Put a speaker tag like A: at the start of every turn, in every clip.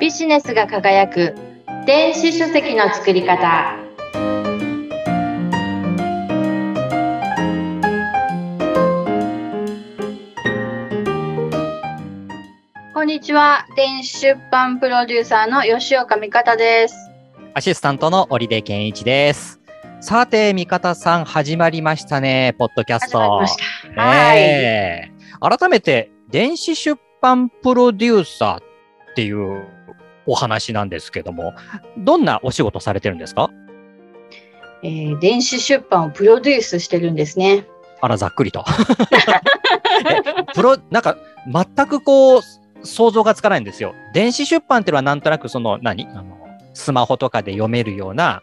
A: ビジネスが輝く。電子書籍の作り方。こんにちは。電子出版プロデューサーの吉岡美方です。
B: アシスタントの織出健一です。さて、味方さん、始まりましたね、ポッドキャスト。
A: 始まりました。はい、
B: 改めて、電子出版プロデューサーっていうお話なんですけども、どんなお仕事されてるんですか？
A: えー電子出版をプロデュースしてるんですね。
B: あら、ざっくりと。えプロ、なんか、全くこう、想像がつかないんですよ。電子出版っていうのはなんとなくその、何？あの、スマホとかで読めるような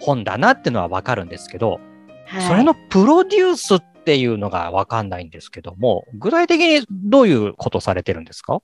B: 本だなっていうのはわかるんですけど、
A: はい。
B: それのプロデュースっていうのがわかんないんですけども、具体的にどういうことされてるんですか？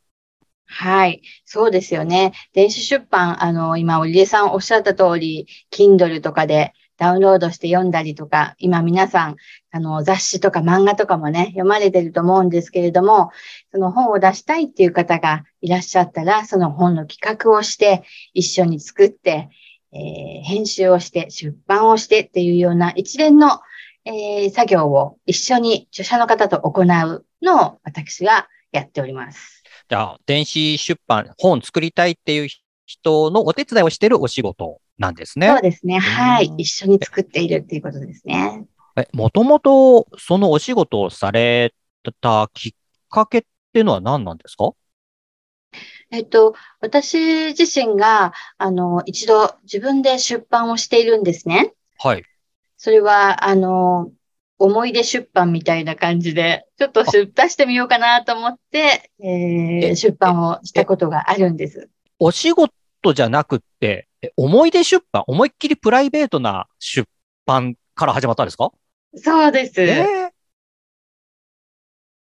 A: はい。そうですよね。電子出版、あの、今、織出さんおっしゃった通り、Kindle とかでダウンロードして読んだりとか、今皆さん、あの、雑誌とか漫画とかもね、読まれてると思うんですけれども、その本を出したいっていう方がいらっしゃったら、その本の企画をして、一緒に作って、えー編集をして、出版をしてっていうような一連の、えー作業を一緒に著者の方と行うのを私がやっております。
B: じゃあ、電子出版、本作りたいっていう人のお手伝いをしてるお仕事なんですね。
A: そうですね。はい
B: うん。
A: 一緒に作っているっていうことですね。
B: え、もともとそのお仕事をされたきっかけっていうのは何なんですか？
A: えっと、私自身が、あの、一度自分で出版をしているんですね。
B: はい。
A: それは、あの、思い出出版みたいな感じで、ちょっと出出してみようかなと思って、えー
B: え
A: 出版をしたことがあるんです。
B: お仕事じゃなくって、え思い出出版、思いっきりプライベートな出版から始まったんですか？
A: そうです。
B: え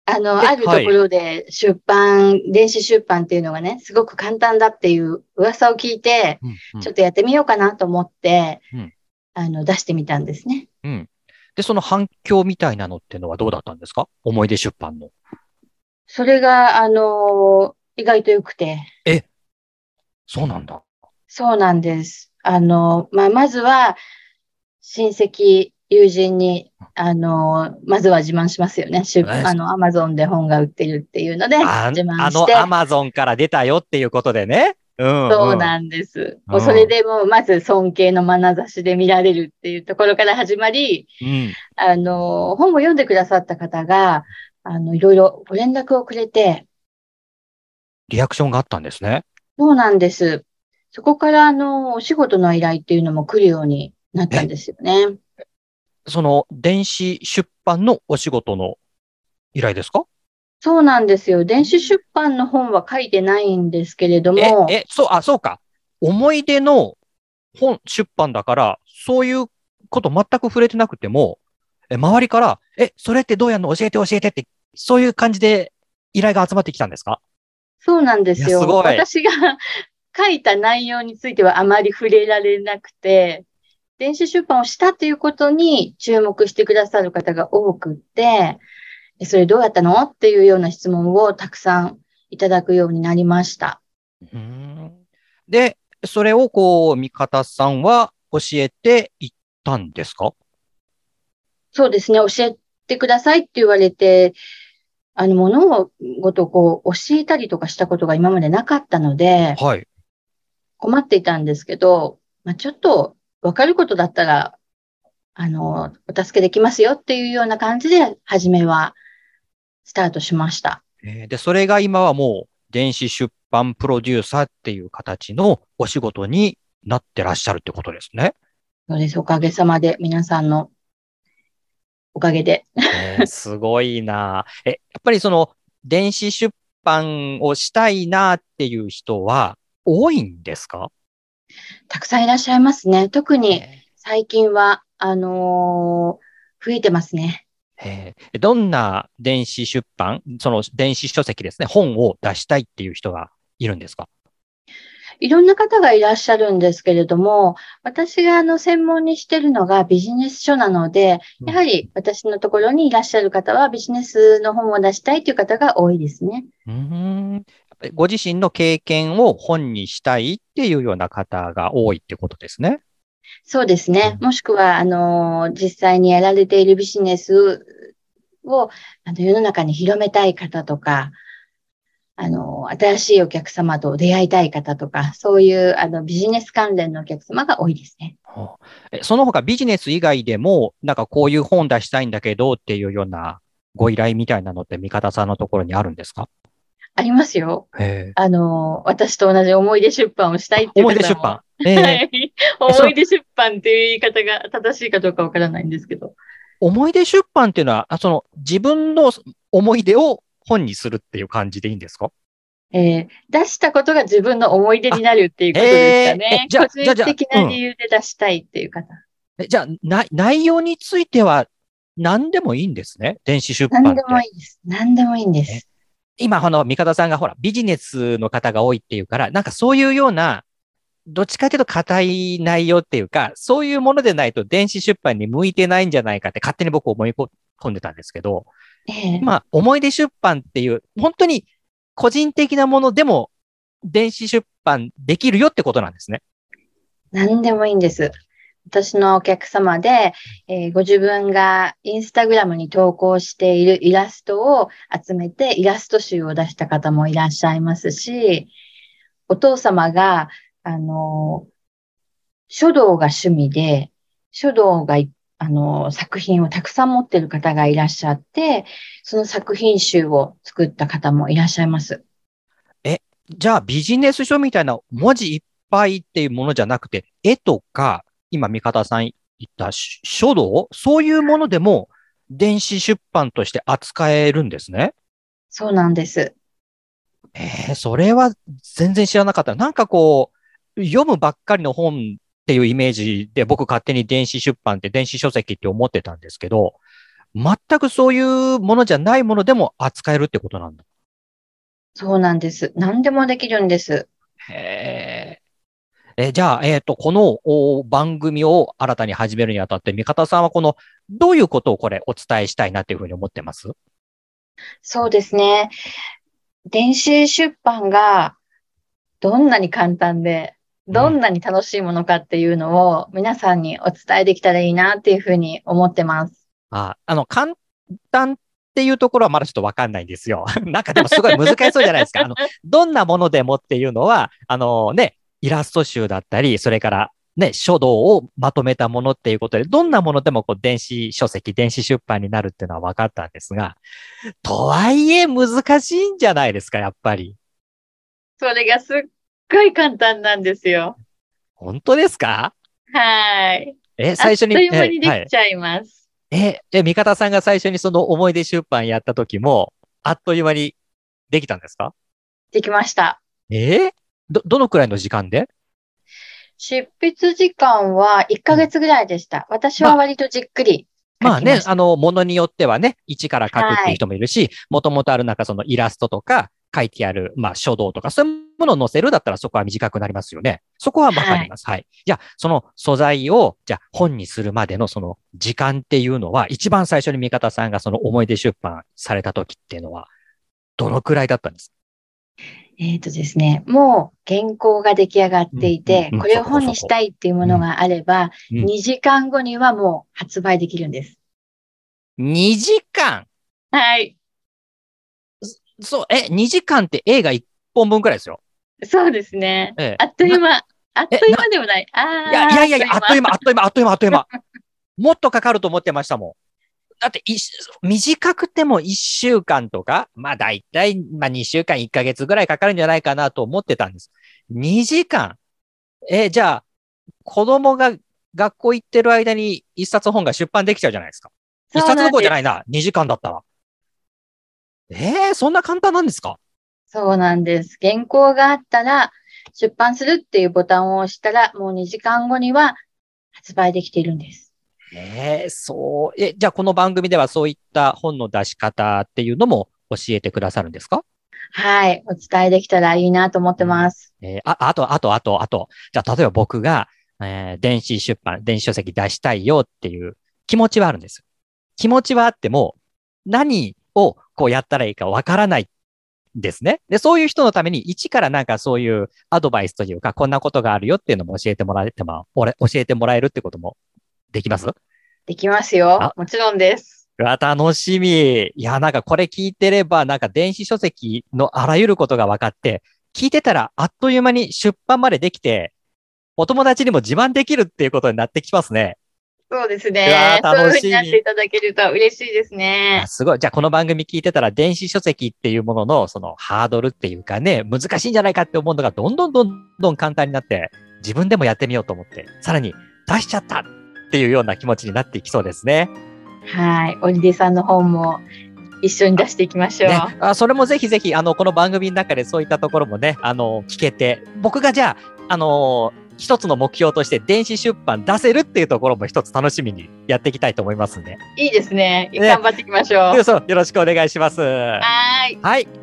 A: あの、
B: え
A: あるところで出版、電子出版っていうのがね、すごく簡単だっていう噂を聞いて、
B: ーうんうん
A: ちょっとやってみようかなと思って、
B: うん
A: あの、出してみたんですね。
B: うん。で、その反響みたいなのっていうのはどうだったんですか？思い出出版の。
A: それが、あの、意外と良くて、
B: そうなんだ。
A: そうなんです。あの、まあ、まずは、親戚、友人に、あの、まずは自慢しますよね。あの、アマゾンで本が売ってるっていうので、
B: あ
A: 自慢
B: あの
A: して、
B: アマゾンから出たよっていうことでね。うん、
A: そうなんです。もう
B: うん
A: それでもう、まず尊敬の眼差しで見られるっていうところから始まり、
B: うん。
A: あの、本を読んでくださった方が、あの、いろいろご連絡をくれて、
B: リアクションがあったんですね。
A: そうなんです。そこから、あの、お仕事の依頼っていうのも来るようになったんですよね。
B: その電子出版のお仕事の依頼ですか？
A: そうなんですよ。電子出版の本は書いてないんですけれど
B: え
A: も、、
B: え、そう、あ、そうか。思い出の本出版だから、そういうこと全く触れてなくても、え周りから、え、それってどうやるの？教えて教えてって、そういう感じで依頼が集まってきたんですか？
A: そうなんですよ。
B: すごい
A: 私が 書いた内容についてはあまり触れられなくて、電子出版をしたということに注目してくださる方が多くって、えそれどうやったの？っていうような質問をたくさんいただくようになりました。
B: うんで、それをこう、味方さんは教えていったんですか？
A: そうですね、教えてくださいって言われて、あの、物事をこう、教えたりとかしたことが今までなかったので、
B: はい。
A: 困っていたんですけど、まあ、ちょっとわかることだったら、あの、お助けできますよっていうような感じで、初めはスタートしました。
B: えーで、それが今はもう、電子出版プロデューサーっていう形のお仕事になってらっしゃるってことですね。
A: そうです。おかげさまで、皆さんのおかげで。
B: えーすごいな。え、やっぱりその、電子出版をしたいなっていう人は多いんですか？
A: たくさんいらっしゃいますね。特に最近は、あのー増えてますね。
B: えーどんな電子出版、その電子書籍ですね、本を出したいっていう人がいるんですか？
A: いろんな方がいらっしゃるんですけれども、私があの専門にしてるのがビジネス書なので、やはり私のところにいらっしゃる方はビジネスの本を出したいという方が多いですね。
B: うーん。ご自身の経験を本にしたいっていうような方が多いってことですね。
A: そうですね。もしくは、あの、実際にやられているビジネスを、あの、世の中に広めたい方とか、あの、新しいお客様と出会いたい方とか、そういう、あの、ビジネス関連のお客様が多いですね。
B: その他ビジネス以外でも、なんかこういう本出したいんだけどっていうようなご依頼みたいなのって味方さんのところにあるんですか？
A: ありますよ。あの、私と同じ思い出出版をしたいっていう
B: 思い出出版。
A: えー、はい。思い出出版っていう言い方が正しいかどうかわからないんですけど。
B: 思い出出版っていうのは、その自分の思い出を本にするっていう感じでいいんですか？
A: えー、出したことが自分の思い出になるっていうことですかね。じゃあ、個人的な理由で出したいっていう方。
B: うん、じゃあ、内容については何でもいいんですね？電子出版何
A: でもいいです。何でもいいんです。
B: 今、あの、三方さんがほら、ビジネスの方が多いっていうから、なんかそういうような、どっちかというと硬い内容っていうか、そういうものでないと電子出版に向いてないんじゃないかって勝手に僕思い込んでたんですけど、えー、まあ、思い出出版っていう、本当に個人的なものでも電子出版できるよってことなんですね。
A: 何でもいいんです。私のお客様で、えー、ご自分がインスタグラムに投稿しているイラストを集めてイラスト集を出した方もいらっしゃいますし、お父様が、あの、書道が趣味で、書道が、あの、作品をたくさん持っている方がいらっしゃって、その作品集を作った方もいらっしゃいます。
B: え、じゃあビジネス書みたいな文字いっぱいっていうものじゃなくて、絵とか今、三方さん言った書道そういうものでも電子出版として扱えるんですね？
A: そうなんです。
B: ええー、それは全然知らなかった。なんかこう、読むばっかりの本っていうイメージで僕勝手に電子出版って電子書籍って思ってたんですけど、全くそういうものじゃないものでも扱えるってことなんだ。
A: そうなんです。何でもできるんです。
B: へえ。えじゃあ、えっ、ー、と、この番組を新たに始めるにあたって、三方さんはこの、どういうことをこれお伝えしたいなっていうふうに思ってます？
A: そうですね。電子出版がどんなに簡単で、どんなに楽しいものかっていうのを皆さんにお伝えできたらいいなっていうふうに思ってます。
B: あ、あの、簡単っていうところはまだちょっとわかんないんですよ。なんかでもすごい難しそうじゃないですか。あの、どんなものでもっていうのは、あのね、イラスト集だったり、それからね、書道をまとめたものっていうことで、どんなものでもこう電子書籍、電子出版になるっていうのは分かったんですが、とはいえ難しいんじゃないですか、やっぱり。
A: それがすっごい簡単なんですよ。
B: 本当ですか？
A: はい。
B: え、最初に。
A: あっという間にできちゃいます。
B: え、え、味方さんが最初にその思い出出版やった時も、あっという間にできたんですか？
A: できました。
B: え？ー、ど、どのくらいの時間で？
A: 執筆時間は1ヶ月ぐらいでした。私は割とじっくり
B: まあね、あの、ものによってはね、一から書くっていう人もいるし、もともとあるなんかそのイラストとか、書いてある、まあ書道とか、そういうものを載せるだったらそこは短くなりますよね。そこはわかります。はい。はい、じゃあ、その素材を、じゃあ本にするまでのその時間っていうのは、一番最初に味方さんがその思い出出版された時っていうのは、どのくらいだったんですか？
A: えっ、ー、とですね、もう原稿が出来上がっていて、これを本にしたいっていうものがあれば、2時間後にはもう発売できるんです。
B: 2時間？
A: はい。
B: そう、え、2時間って映画1本分くらいですよ。
A: そうですね。ええ、あっという間。あっという間でもない。あ
B: あ。いやいやいや、あっという間、あっという間、あっという間、あっという間。もっとかかると思ってましたもん。だって短くても1週間とか、まあ大体、まあ2週間、1ヶ月ぐらいかかるんじゃないかなと思ってたんです。2時間えじゃあ、子供が学校行ってる間に一冊本が出版できちゃうじゃないですか。一冊どころじゃないな、2時間だったら。ええー、そんな簡単なんですか？
A: そうなんです。原稿があったら、出版するっていうボタンを押したら、もう2時間後には発売できているんです。
B: ええ、そう。え、じゃあこの番組ではそういった本の出し方っていうのも教えてくださるんですか？
A: はい。お伝えできたらいいなと思ってます。
B: えー、あ、あと、あと、あと、あと。じゃあ例えば僕が、えー、電子出版、電子書籍出したいよっていう気持ちはあるんです。気持ちはあっても、何をこうやったらいいかわからないっですね。で、そういう人のために一からなんかそういうアドバイスというか、こんなことがあるよっていうのも教えてもらえても、俺、教えてもらえるってこともできます？
A: できますよ
B: あ。
A: もちろんです。
B: うわ、楽しみ。いや、なんかこれ聞いてれば、なんか電子書籍のあらゆることが分かって、聞いてたらあっという間に出版までできて、お友達にも自慢できるっていうことになってきますね。
A: そうです
B: う
A: ね。
B: わ楽しみ
A: そういうふうになっていただけると嬉しいですね
B: あ。すごい。じゃあこの番組聞いてたら電子書籍っていうもののそのハードルっていうかね、難しいんじゃないかって思うのがどんどんどんどん簡単になって、自分でもやってみようと思って、さらに出しちゃったっていうような気持ちになっていきそうですね。
A: はい。オリデさんの本も一緒に出していきましょう。
B: ね、あそれもぜひぜひ、あの、この番組の中でそういったところもね、あの、聞けて、僕がじゃあ、あの一つの目標として電子出版出せるっていうところも一つ楽しみにやっていきたいと思いますんで。
A: いいですね。
B: ね
A: 頑張っていきましょう。
B: でそうよろしくお願いします。
A: はーい。
B: はい。